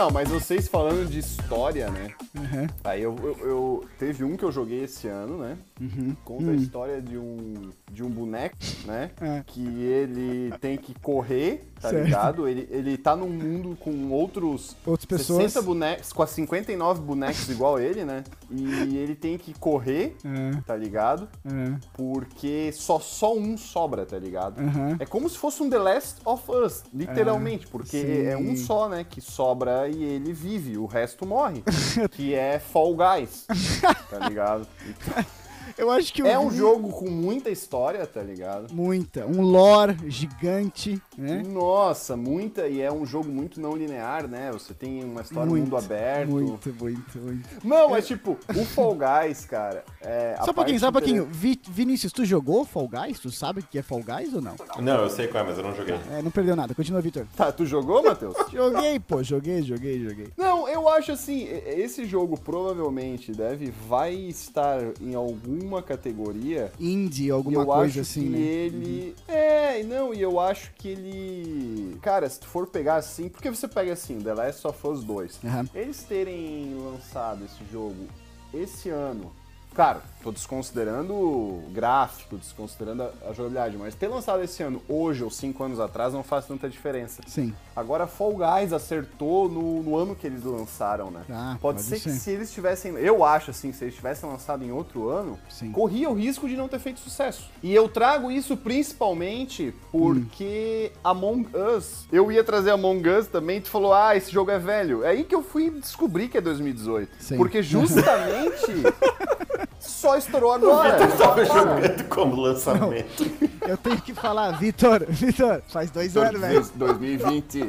S3: Não, mas vocês falando de história, né?
S1: Uhum.
S3: Aí eu, eu, eu- Teve um que eu joguei esse ano, né?
S1: Uhum.
S3: Conta a história de um, de um boneco, né?
S1: É.
S3: Que ele tem que correr, tá
S1: Certo.
S3: ligado? Ele, ele tá num mundo com outros
S1: Outras pessoas.
S3: 60 bonecos, com as 59 bonecos igual ele, né? E ele tem que correr,
S1: É,
S3: tá ligado?
S1: é,
S3: Porque só, só um sobra, tá ligado? É como se fosse um The Last of Us, literalmente, porque
S1: sim.
S3: é um só, né, que sobra e ele vive, o resto morre. que é Fall Guys, tá ligado?
S1: Eu acho que o
S3: É um
S1: Vini-
S3: jogo com muita história, tá ligado?
S1: Muita. Um lore gigante, né?
S3: Nossa, muita, e é um jogo muito não linear, né? Você tem uma história
S1: muito,
S3: mundo aberto.
S1: Muito, muito, muito.
S3: Não, mas tipo, o Fall Guys, cara, é.
S1: Só um pouquinho, só um pouquinho. Vi- Vinícius, tu jogou Fall Guys? Tu sabe o que é Fall Guys ou não?
S2: Não, eu sei qual é, mas eu não joguei.
S1: É, não perdeu nada. Continua, Vitor.
S3: Tá, tu jogou, Matheus?
S1: Joguei, pô. Joguei, joguei, joguei.
S3: Não, eu acho assim, esse jogo provavelmente deve vai estar em alguma categoria.
S1: Indie, alguma
S3: eu
S1: coisa
S3: acho
S1: assim,
S3: que
S1: né?
S3: ele. É, não, e eu acho que ele. Cara, se tu for pegar assim. Porque você pega assim, The Last of Us 2.
S1: Aham.
S3: Eles terem lançado esse jogo esse ano Claro, tô desconsiderando o gráfico, desconsiderando a, a jogabilidade, mas ter lançado esse ano, hoje ou cinco anos atrás, não faz tanta diferença.
S1: Sim.
S3: Agora, Fall Guys acertou no, no ano que eles lançaram, né?
S1: Ah,
S3: pode,
S1: pode
S3: ser, que
S1: ser.
S3: se eles tivessem. Eu acho assim, se eles tivessem lançado em outro ano,
S1: Sim.
S3: corria o risco de não ter feito sucesso. E eu trago isso principalmente porque Among Us. Eu ia trazer Among Us também, tu falou, ah, esse jogo é velho. É aí que eu fui descobrir que é 2018.
S1: Sim.
S3: Porque justamente só estourou agora.
S2: Tava jogando como lançamento.
S1: Eu tenho que falar, Vitor, Vitor, faz dois anos, velho.
S3: 2020.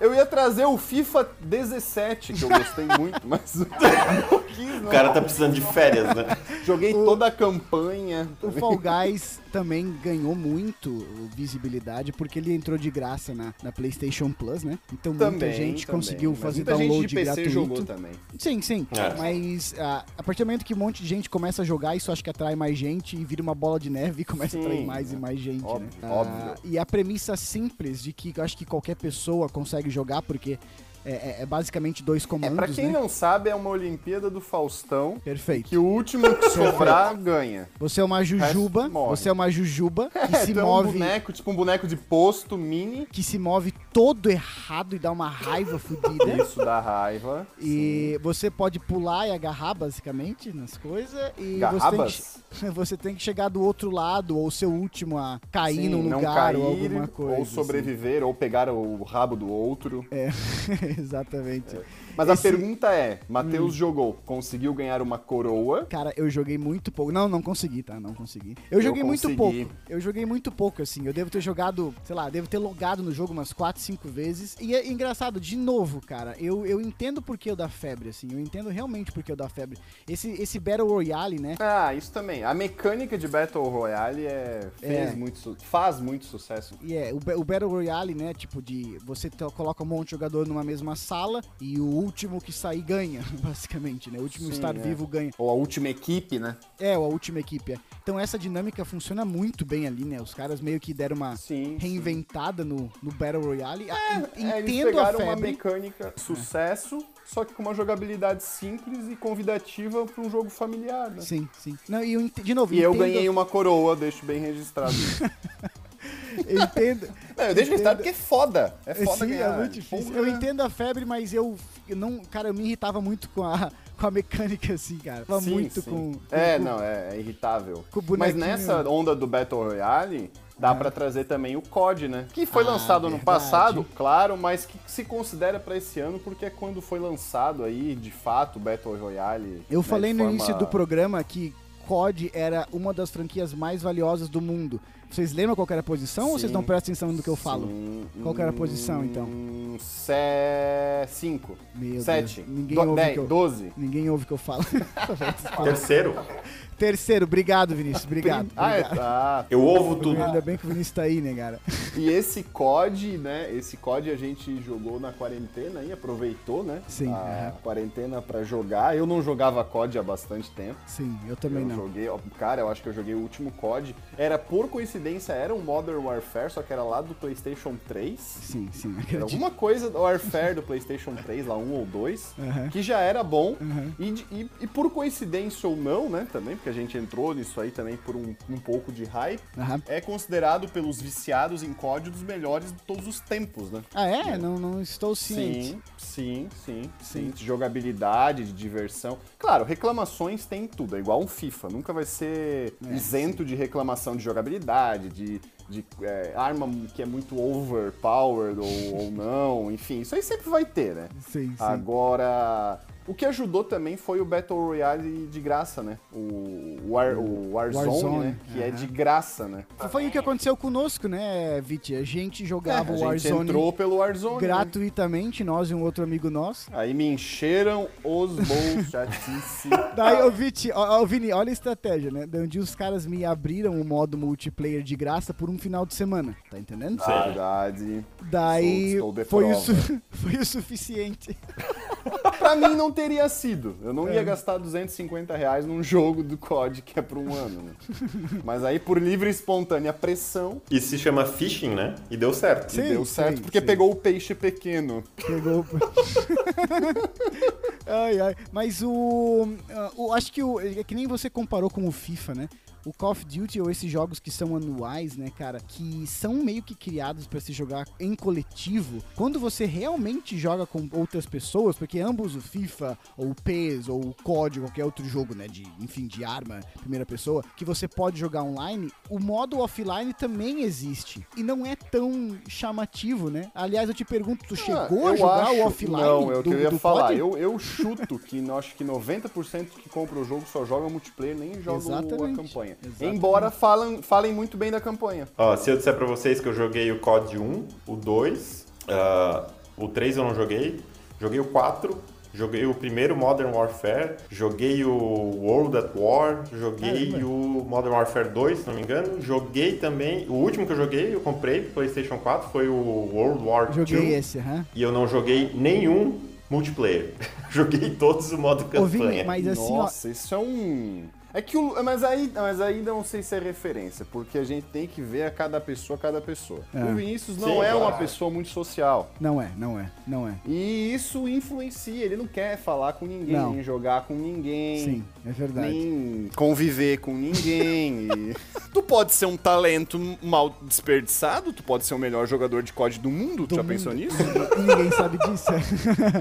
S3: Eu ia trazer o FIFA 17, que eu gostei muito, mas não quis,
S2: O
S3: não.
S2: cara tá precisando de férias, né?
S3: Joguei toda a campanha.
S1: O Fall Guys também ganhou muito visibilidade porque ele entrou de graça na, na PlayStation Plus, né? Então muita
S3: Também,
S1: gente
S3: também.
S1: conseguiu
S3: Mas
S1: fazer
S3: muita gente
S1: download
S3: de PC
S1: gratuito.
S3: jogou também.
S1: Sim, sim.
S2: É.
S1: Mas ah, a partir do momento que um monte de gente começa a jogar, isso acho que atrai mais gente e vira uma bola de neve e começa a
S3: Sim,
S1: atrair mais
S3: é.
S1: e mais gente,
S3: Óbvio,
S1: né? Ah,
S3: óbvio.
S1: E a premissa simples de que eu acho que qualquer pessoa consegue jogar, porque é, é- é basicamente dois
S3: É,
S1: comandos,
S3: pra quem
S1: né?
S3: não sabe, é uma Olimpíada do Faustão.
S1: Perfeito.
S3: Que o último que sobrar ganha.
S1: Você é uma jujuba, você é uma jujuba que
S3: É,
S1: se
S3: tu é um
S1: move...
S3: boneco, tipo um boneco de posto mini.
S1: que se move todo errado e dá uma raiva fodida.
S3: Isso dá raiva.
S1: E você pode pular e agarrar, basicamente, nas coisas. E você tem,
S3: Garrabas?
S1: que, você tem que chegar do outro lado, ou ser o último a cair
S3: Sim,
S1: num
S3: não
S1: lugar,
S3: cair,
S1: ou alguma coisa.
S3: ou
S1: assim.
S3: sobreviver, ou pegar o rabo do outro.
S1: É, exatamente.
S3: Mas a
S1: Esse- Hum.
S3: pergunta é, Matheus jogou, conseguiu ganhar uma coroa?
S1: Cara, eu joguei muito pouco. Não, não consegui, tá? Não consegui. Eu,
S3: Eu
S1: joguei muito
S3: consegui.
S1: pouco. Eu joguei muito pouco, assim. Eu devo ter jogado, sei lá, devo ter logado no jogo umas 4, 5 vezes. E é engraçado, de novo, cara, eu, eu entendo por que eu da febre, assim. Eu entendo realmente por que eu da febre. Esse, esse Battle Royale, né?
S3: Ah, isso também. A mecânica de Battle Royale é, fez
S1: É.
S3: muito, faz muito sucesso.
S1: E é, o, o Battle Royale, né? Tipo, de você coloca um monte de jogador numa mesma sala e o último que sair ganha, basicamente, né? O último
S3: Sim,
S1: estar
S3: é.
S1: vivo ganha.
S3: Ou a última equipe, né?
S1: É, ou a última equipe. É. Então essa dinâmica funciona muito bem ali, né? Os caras meio que deram uma
S3: Sim.
S1: reinventada no, no Battle Royale. Ah, en-
S3: É, eles
S1: Entendo a
S3: pegaram uma
S1: febre.
S3: mecânica sucesso, só que com uma jogabilidade simples e convidativa para um jogo familiar, né?
S1: Sim, sim. Não, e eu de novo,
S3: E eu
S1: entendo-
S3: ganhei uma coroa, deixo bem registrado.
S1: eu entendo.
S3: Não, eu deixo registrado porque é foda. É foda
S1: Sim,
S3: ganhar.
S1: é muito difícil. Eu entendo a febre, mas eu, não, cara, eu me irritava muito com a, com a mecânica assim, cara. Tava
S3: Sim,
S1: muito
S3: sim.
S1: com, com-
S3: É,
S1: com-
S3: não, é, é irritável. Mas nessa onda do Battle Royale, dá pra trazer também o COD, né? Que foi
S1: Ah,
S3: lançado
S1: verdade.
S3: passado, claro, mas que se considera pra esse ano porque é quando foi lançado aí, de fato, o Battle Royale.
S1: Eu
S3: né,
S1: falei no
S3: forma-
S1: início do programa que COD era uma das franquias mais valiosas do mundo. Vocês lembram qual era a posição ou vocês
S3: Sim.
S1: não prestam atenção no que eu falo?
S3: Sim.
S1: Qual era a posição, então?
S3: Hum, Sé... Cinco.
S1: Meu
S3: Sete.
S1: Deus, ninguém
S3: Do-
S1: ouve
S3: dez,
S1: que eu-
S3: Doze.
S1: Ninguém ouve o que eu falo.
S2: Terceiro,
S1: Terceiro, obrigado, Vinícius. Obrigado.
S3: Ah, é,
S1: obrigado.
S3: tá.
S2: eu ovo tudo.
S1: Ainda bem que o Vinícius tá aí, né, cara?
S3: E esse COD, né? Esse COD a gente jogou na quarentena e aproveitou, né?
S1: Sim,
S3: A
S1: aham.
S3: quarentena pra jogar. Eu não jogava COD há bastante tempo.
S1: Sim, eu também
S3: eu
S1: não.
S3: Joguei, ó, cara, eu acho que eu joguei o último COD. Era por coincidência, era um Modern Warfare, só que era lá do PlayStation 3.
S1: Sim, sim,
S3: Era alguma coisa do Warfare do PlayStation 3, lá um ou dois, que já era bom.
S1: Uhum.
S3: E, e- e por coincidência ou não, né, também, porque a gente entrou nisso aí também por um, um pouco de hype, é considerado pelos viciados em COD dos melhores de todos os tempos, né?
S1: Ah, é? Não, não estou ciente.
S3: Sim, sim, sim,
S1: Sim.
S3: sim. De jogabilidade, de diversão. Claro, reclamações tem tudo, é igual um FIFA. Nunca vai ser
S1: É,
S3: isento de reclamação de jogabilidade, de, de é, arma que é muito overpowered ou, ou não, enfim. Isso aí sempre vai ter, né?
S1: Sim, sim.
S3: Agora, o que ajudou também foi o Battle Royale de graça, né? O, War, o Warzone,
S1: Warzone,
S3: né? Que é de graça, né?
S1: Foi o que aconteceu conosco, né, Viti? A gente jogava
S3: É, a
S1: o
S3: gente
S1: Warzone
S3: entrou pelo Warzone. né?
S1: gratuitamente, nós e um outro amigo nosso.
S3: Aí me encheram os bolsos, chatice.
S1: Daí, ô Viti, ó, ó, Vini, olha a estratégia, né? Um dia os caras me abriram o modo multiplayer de graça por um final de semana, tá entendendo?
S3: Verdade.
S1: Daí
S3: de
S1: foi, o
S3: prova.
S1: su- foi o suficiente.
S3: Pra mim não teria sido. Eu não ia gastar 250 reais num jogo do COD que é por um ano, né? Mas aí, por livre e espontânea pressão,
S2: E se chama phishing, né? E deu certo.
S1: Sim.
S3: deu certo porque
S1: sim.
S3: pegou o peixe pequeno.
S1: Pegou. ai, ai. Mas o, ah, o. Acho que o. É que nem você comparou com o FIFA, né? O Call of Duty ou esses jogos que são anuais, né, cara, que são meio que criados pra se jogar em coletivo. Quando você realmente joga com outras pessoas, porque ambos o FIFA ou o PES ou o COD, qualquer outro jogo, né, de, enfim, de arma, primeira pessoa, que você pode jogar online, o modo offline também existe e não é tão chamativo, né? Aliás, eu te pergunto, tu chegou
S3: Ah,
S1: a
S3: eu
S1: jogar
S3: acho-
S1: o offline
S3: Não, é o que
S1: do,
S3: eu ia
S1: do
S3: falar.
S1: COD?
S3: Eu, eu chuto que eu acho que 90% que compra o jogo só joga multiplayer, nem joga o- a
S1: Exatamente,
S3: campanha.
S1: exatamente.
S3: Embora falam, falem muito bem da campanha.
S2: Ó, se eu disser pra vocês que eu joguei o COD 1, o 2, ah, o 3 eu não joguei, joguei o 4, joguei o primeiro Modern Warfare, joguei o World at War, joguei
S1: Caramba.
S2: o Modern Warfare 2, se não me engano, joguei também, o último que eu joguei, eu comprei pro PlayStation 4, foi o World War
S1: Joguei
S2: 2,
S1: esse, aham.
S2: e eu não joguei nenhum multiplayer. joguei todos o modo
S1: Ô, Vini,
S2: campanha.
S1: mas assim,
S3: Nossa, isso é um. É que o. Mas aí, mas aí não sei se é referência, porque a gente tem que ver a cada pessoa, cada pessoa.
S1: É.
S3: O Vinícius não
S2: Sim,
S3: é uma
S2: claro.
S3: pessoa muito social.
S1: não é, não é, não é.
S3: E isso influencia. Ele não quer falar com ninguém,
S1: Não.
S3: nem jogar com ninguém.
S1: Sim, é verdade.
S3: Nem conviver com ninguém. e- tu pode ser um talento mal desperdiçado, tu pode ser o melhor jogador de COD do mundo, tu
S1: Do
S3: já
S1: mundo.
S3: pensou nisso?
S1: E ninguém sabe disso.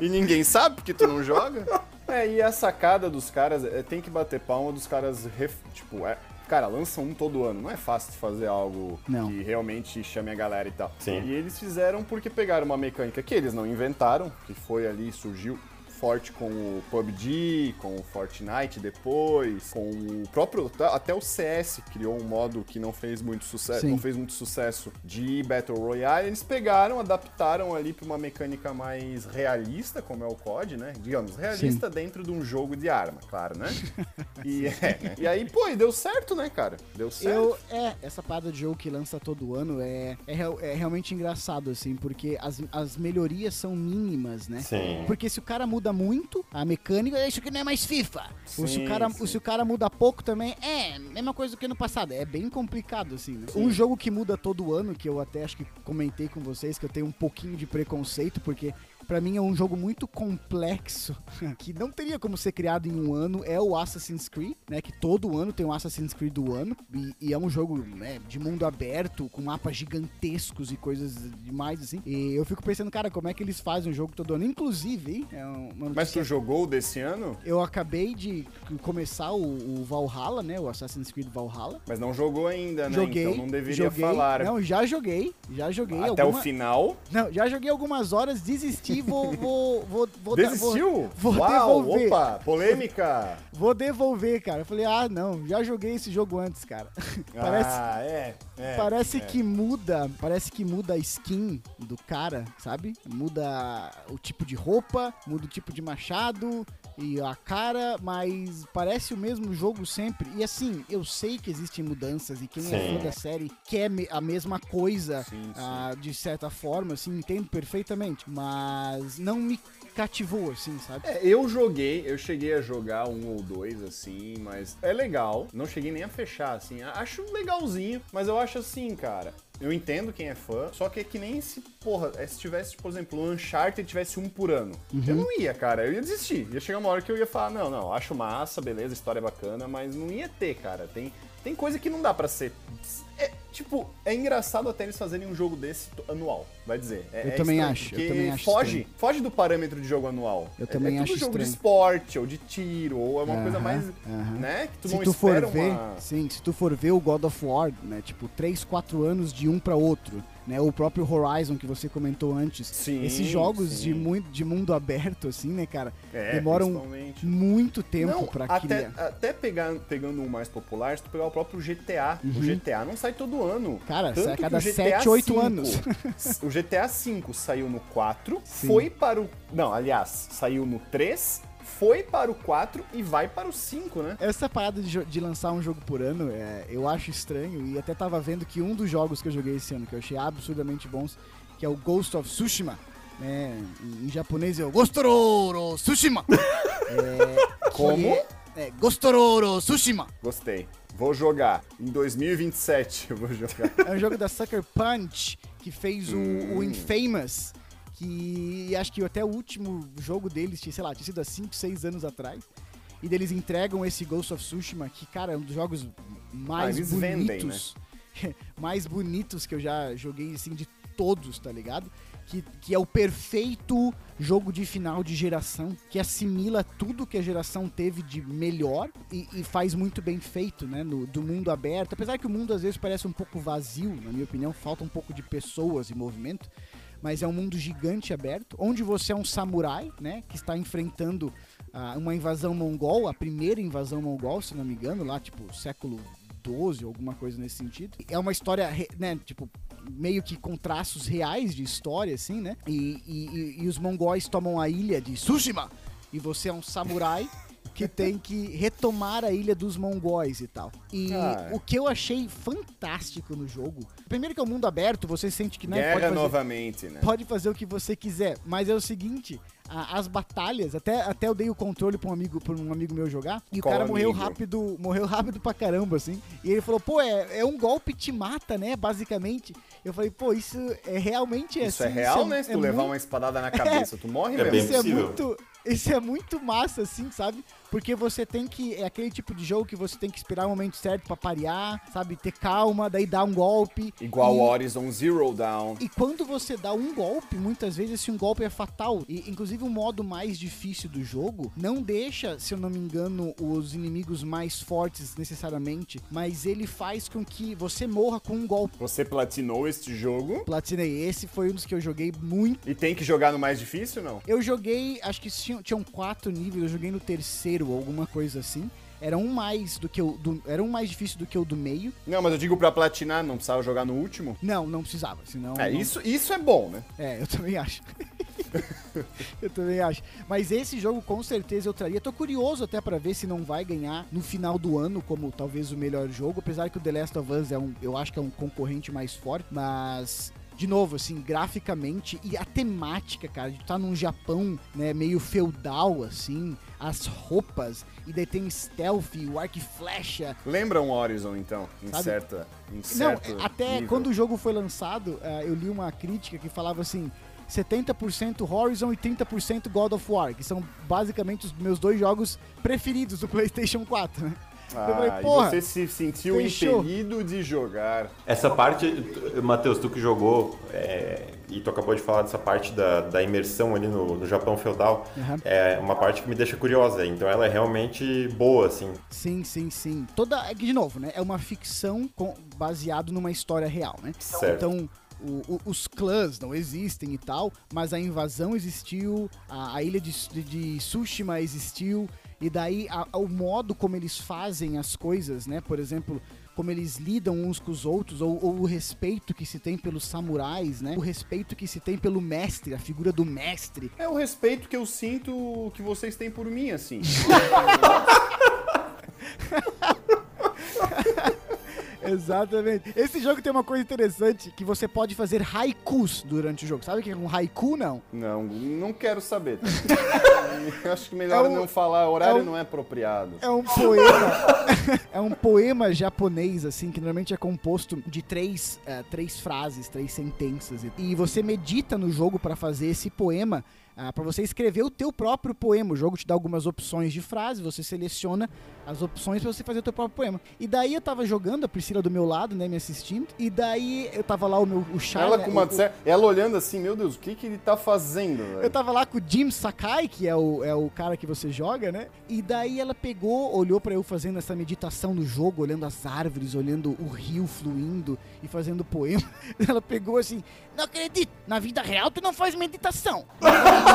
S3: e ninguém sabe porque tu não joga. É, e a sacada dos caras, é, tem que bater palma dos caras, ref- tipo, é, cara, lançam um todo ano. Não é fácil de fazer algo
S1: Não.
S3: que realmente chame a galera e tal.
S2: Sim.
S3: E eles fizeram porque pegaram uma mecânica que eles não inventaram, que foi ali, surgiu forte com o PUBG, com o Fortnite depois, com o próprio até o CS criou um modo que não fez muito sucesso,
S1: Sim.
S3: não fez muito sucesso de Battle Royale. Eles pegaram, adaptaram ali para uma mecânica mais realista, como é o COD, né? Digamos, realista dentro de um jogo de arma, claro, né? E, é, e aí, pô, e deu certo, né, cara? Deu certo.
S1: Eu, é, essa parada de jogo que lança todo ano é, é, é realmente engraçado, assim, porque as, as melhorias são mínimas, né?
S2: Sim.
S1: Porque se o cara muda muito, a mecânica, "É, isso aqui não é mais FIFA. Ou se
S3: Sim,
S1: o, cara,
S3: sim.
S1: se o cara muda pouco também, é, mesma coisa do que no passado. É bem complicado, assim, né? Um jogo que muda todo ano, que eu até acho que comentei com vocês, que eu tenho um pouquinho de preconceito, porque pra mim é um jogo muito complexo, que não teria como ser criado em um ano, é o Assassin's Creed, né? Que todo ano tem um Assassin's Creed do ano, e, e é um jogo né, de mundo aberto, com mapas gigantescos e coisas demais, assim. E eu fico pensando, cara, como é que eles fazem um jogo todo ano? Inclusive, é uma
S3: Mas tu jogou desse ano?
S1: eu acabei de começar o, o Valhalla, né? O Assassin's Creed Valhalla.
S3: Mas não jogou ainda, né?
S1: Joguei.
S3: então não deveria
S1: joguei,
S3: falar.
S1: Não, já joguei. Já joguei.
S3: Até
S1: alguma-
S3: o final.
S1: Não, já joguei algumas horas, desisti, vou. vou, vou, vou
S3: Desistiu?
S1: Vou, vou
S3: Uau,
S1: devolver.
S3: opa, polêmica.
S1: Vou devolver, cara. Eu falei, ah, não, já joguei esse jogo antes, cara. Parece.
S3: Ah, é. é,
S1: Parece
S3: é.
S1: que muda, parece que muda a skin do cara, sabe? Muda o tipo de roupa, muda o tipo de machado e a cara, mas parece o mesmo jogo sempre. E assim, eu sei que existem mudanças e quem é fã da série quer me- a mesma coisa
S3: Sim, sim.
S1: ah, de certa forma, assim, entendo perfeitamente, mas não me cativou, assim, sabe?
S3: É, eu joguei, eu cheguei a jogar um ou dois, assim, mas é legal. Não cheguei nem a fechar, assim. Acho legalzinho, mas eu acho assim, cara. Eu entendo quem é fã, só que é que nem se, porra, é, se tivesse, por exemplo, o Uncharted tivesse um por ano. Eu não ia, cara, eu ia desistir. Ia chegar uma hora que eu ia falar, não, não, acho massa, beleza, história é bacana, mas não ia ter, cara. Tem, tem coisa que não dá pra ser. É, tipo, é engraçado até eles fazerem um jogo desse anual, vai dizer. É-
S1: Eu
S3: é
S1: também
S3: estranho,
S1: acho, eu também acho
S3: Foge,
S1: estranho.
S3: foge do parâmetro de jogo anual.
S1: Eu
S3: É-
S1: também
S3: é tudo
S1: acho
S3: jogo de
S1: estranho.
S3: esporte, ou de tiro, ou é uma coisa
S1: Aham,
S3: mais,
S1: aham.
S3: né, que tu
S1: se
S3: não
S1: tu for
S3: espera
S1: ver,
S3: uma...
S1: sim, se tu for ver o God of War, né, tipo, 3, 4 anos de um pra outro, né, o próprio Horizon que você comentou antes.
S3: Sim,
S1: Esses jogos
S3: sim.
S1: de, muito, de mundo aberto, assim, né, cara,
S3: É,
S1: demoram muito tempo
S3: Não,
S1: pra
S3: até,
S1: criar.
S3: até pegar, pegando um mais popular, se tu pegar o próprio GTA, o GTA não sai todo ano.
S1: Uhum. Cara,
S3: Tanto
S1: sai a cada
S3: o GTA
S1: 7, 8
S3: V,
S1: anos.
S3: o GTA V saiu no 4,
S1: Sim.
S3: foi para o... Não, aliás, saiu no 3, foi para o 4 e vai para o 5, né?
S1: Essa parada de, de lançar um jogo por ano, é, eu acho estranho. E até tava vendo que um dos jogos que eu joguei esse ano, que eu achei absurdamente bons, que é o Ghost of Tsushima, né? Em, em japonês é o Gostororo Tsushima. É,
S3: Como?
S1: É, é Gostororo Tsushima.
S3: Gostei. Vou jogar. Em 2027 eu vou jogar.
S1: É um jogo da Sucker Punch que fez o,
S3: Hum.
S1: o Infamous. Que acho que até o último jogo deles, tinha, sei lá, tinha sido há 5, 6 anos atrás. E deles entregam esse Ghost of Tsushima, que, cara, é um dos jogos mais
S3: Ah, eles
S1: bonitos.
S3: vendem,
S1: mais bonitos que eu já joguei, assim, de todos, tá ligado? Que, que é o perfeito jogo de final de geração, que assimila tudo que a geração teve de melhor e, e faz muito bem feito, né? No, do mundo aberto. Apesar que o mundo às vezes parece um pouco vazio, na minha opinião, falta um pouco de pessoas e movimento. Mas é um mundo gigante aberto, onde você é um samurai, né? Que está enfrentando ah, uma invasão mongol, a primeira invasão mongol, se não me engano, lá tipo século 12, alguma coisa nesse sentido. É uma história, né, tipo, meio que com traços reais de história, assim, né? E- e- e os mongóis tomam a ilha de Tsushima, e você é um samurai que tem que retomar a ilha dos mongóis e tal. E
S3: Ah.
S1: o que eu achei fantástico no jogo, primeiro que é um mundo aberto, você sente que não pode
S3: Guerra
S1: fazer
S3: novamente, né?
S1: pode fazer o que você quiser, mas é o seguinte, a- as batalhas, até, até eu dei o controle pra um amigo, pra um amigo meu jogar, e
S3: Qual
S1: o cara morreu
S3: amigo?
S1: rápido, morreu rápido pra caramba, assim. E ele falou, pô, é, é um golpe te mata, né, basicamente. Eu falei, pô, isso é realmente
S3: Isso
S1: assim.
S3: é real, né? Se tu levar
S1: muito,
S3: uma espadada na cabeça, tu morre
S2: É
S3: mesmo.
S2: bem
S1: Isso é muito... Isso é muito massa, assim, sabe? Porque você tem que. É aquele tipo de jogo que você tem que esperar o momento certo pra parear, sabe? Ter calma, daí dar um golpe.
S3: Igual
S1: e...
S3: Horizon Zero Dawn.
S1: E quando você dá um golpe, muitas vezes esse um golpe é fatal. E inclusive o modo mais difícil do jogo não deixa, se eu não me engano, os inimigos mais fortes necessariamente, mas ele faz com que você morra com um golpe.
S3: Você platinou este jogo
S1: Platinei, esse foi um dos que eu joguei muito.
S3: e tem que jogar no mais difícil, não?
S1: Eu joguei, acho que tinham, tinham quatro níveis, eu joguei no terceiro, alguma coisa assim. Era um mais do que o do, era um mais difícil do que o do meio.
S3: Não, mas eu digo pra platinar, não precisava jogar no último.
S1: Não, não precisava, senão
S3: É,
S1: não-
S3: isso, isso é bom, né?
S1: É, eu também acho. eu também acho. Mas esse jogo com certeza eu traria. Tô curioso até pra ver se não vai ganhar no final do ano como talvez o melhor jogo, apesar que o The Last of Us é um, eu acho que é um concorrente mais forte, mas de novo, assim, graficamente e a temática, cara, de estar num Japão, né, meio feudal, assim, as roupas, e daí tem stealth, o arco e flecha,
S3: Lembra um Horizon, então, em
S1: Sabe?
S3: certa, em
S1: não,
S3: certo
S1: é, até
S3: nível.
S1: quando o jogo foi lançado, eh, eu li uma crítica que falava assim: 70% Horizon e 30% God of War, que são basicamente os meus dois jogos preferidos do PlayStation 4, né? Eu falei,
S3: Ah,
S1: porra,
S3: e você se sentiu
S1: fechou.
S3: impelido de jogar.
S2: Essa parte, Matheus, tu que jogou, é, e tu acabou de falar dessa parte da, da imersão ali no, no Japão feudal,
S1: Aham.
S2: é uma parte que me deixa curiosa. Então ela é realmente boa, assim.
S1: Sim, sim, sim. Toda, é de novo, né? É uma ficção com, baseado numa história real, né?
S2: Certo.
S1: Então, o- o- os clãs não existem e tal, mas a invasão existiu, a, a ilha de, de, de Tsushima existiu, e daí a- o modo como eles fazem as coisas, né? Por exemplo, como eles lidam uns com os outros, ou, ou o respeito que se tem pelos samurais, né? O respeito que se tem pelo mestre, a figura do mestre.
S3: É o respeito que eu sinto que vocês têm por mim, assim.
S1: Exatamente. Esse jogo tem uma coisa interessante, que você pode fazer haikus durante o jogo. Sabe o que é um haiku, não?
S3: Não, não quero saber. Acho que melhor
S1: É um-
S3: não falar, horário
S1: é um-
S3: não é apropriado.
S1: É um poema. é um poema japonês, assim, que normalmente é composto de três, eh, três frases, três sentenças. E você medita no jogo pra fazer esse poema. Ah, pra você escrever o teu próprio poema. O jogo te dá algumas opções de frase, você seleciona as opções pra você fazer o teu próprio poema. E daí eu tava jogando, a Priscila do meu lado, né, me assistindo. E daí eu tava lá o meu o
S3: Ela
S1: né,
S3: com uma sé- ela olhando assim, meu Deus, o que que ele tá fazendo?
S1: Eu
S3: velho?
S1: tava lá com o Jim Sakai, que é o, é o cara que você joga, né? E daí ela pegou, olhou pra eu fazendo essa meditação no jogo, olhando as árvores, olhando o rio fluindo e fazendo poema. Ela pegou assim: Não acredito, na vida real tu não faz meditação.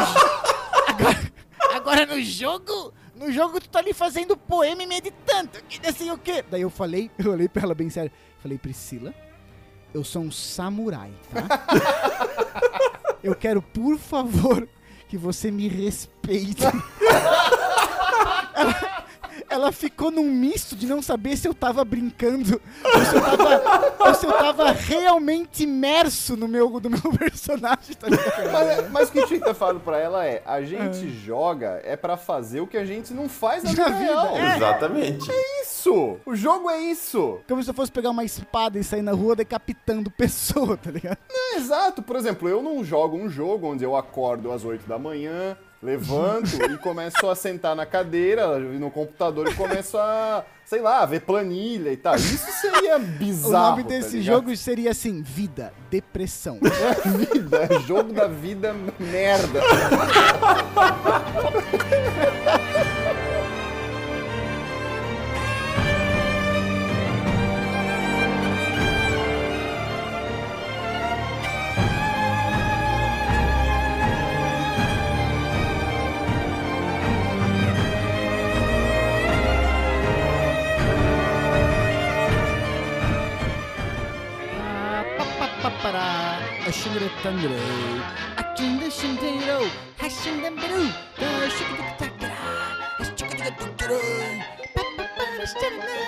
S1: Agora, agora no jogo, no jogo tu tá ali fazendo poema e meditando. Que assim o quê? Daí eu falei, eu olhei pra ela bem sério. Falei, Priscila, eu sou um samurai, tá? Eu quero, por favor, que você me respeite. ela ficou num misto de não saber se eu tava brincando ou se eu tava, ou se eu tava realmente imerso no meu, no meu personagem, tá ligado?
S3: Mas, mas o que tinha que ter falado pra ela é: a gente joga é pra fazer o que a gente não faz na vida,
S1: Na vida,
S3: real.
S1: é.
S2: Exatamente.
S3: Isso! O jogo é isso!
S1: Como se eu fosse pegar uma espada e sair na rua decapitando pessoa, tá ligado?
S3: É, exato. Por exemplo, eu não jogo um jogo onde eu acordo às 8 da manhã, levanto e começo a sentar na cadeira, no computador e começo a, sei lá, ver planilha e tal. Isso seria
S1: O
S3: bizarro.
S1: nome
S3: tá
S1: desse
S3: ligado?
S1: jogo seria assim: Vida, Depressão.
S3: É vida, jogo da vida merda.
S1: tangrı Açında şimdi ro Haşinden beru Da şıkı tıkı takıra Şıkı tıkı tıkırı Pa pa pa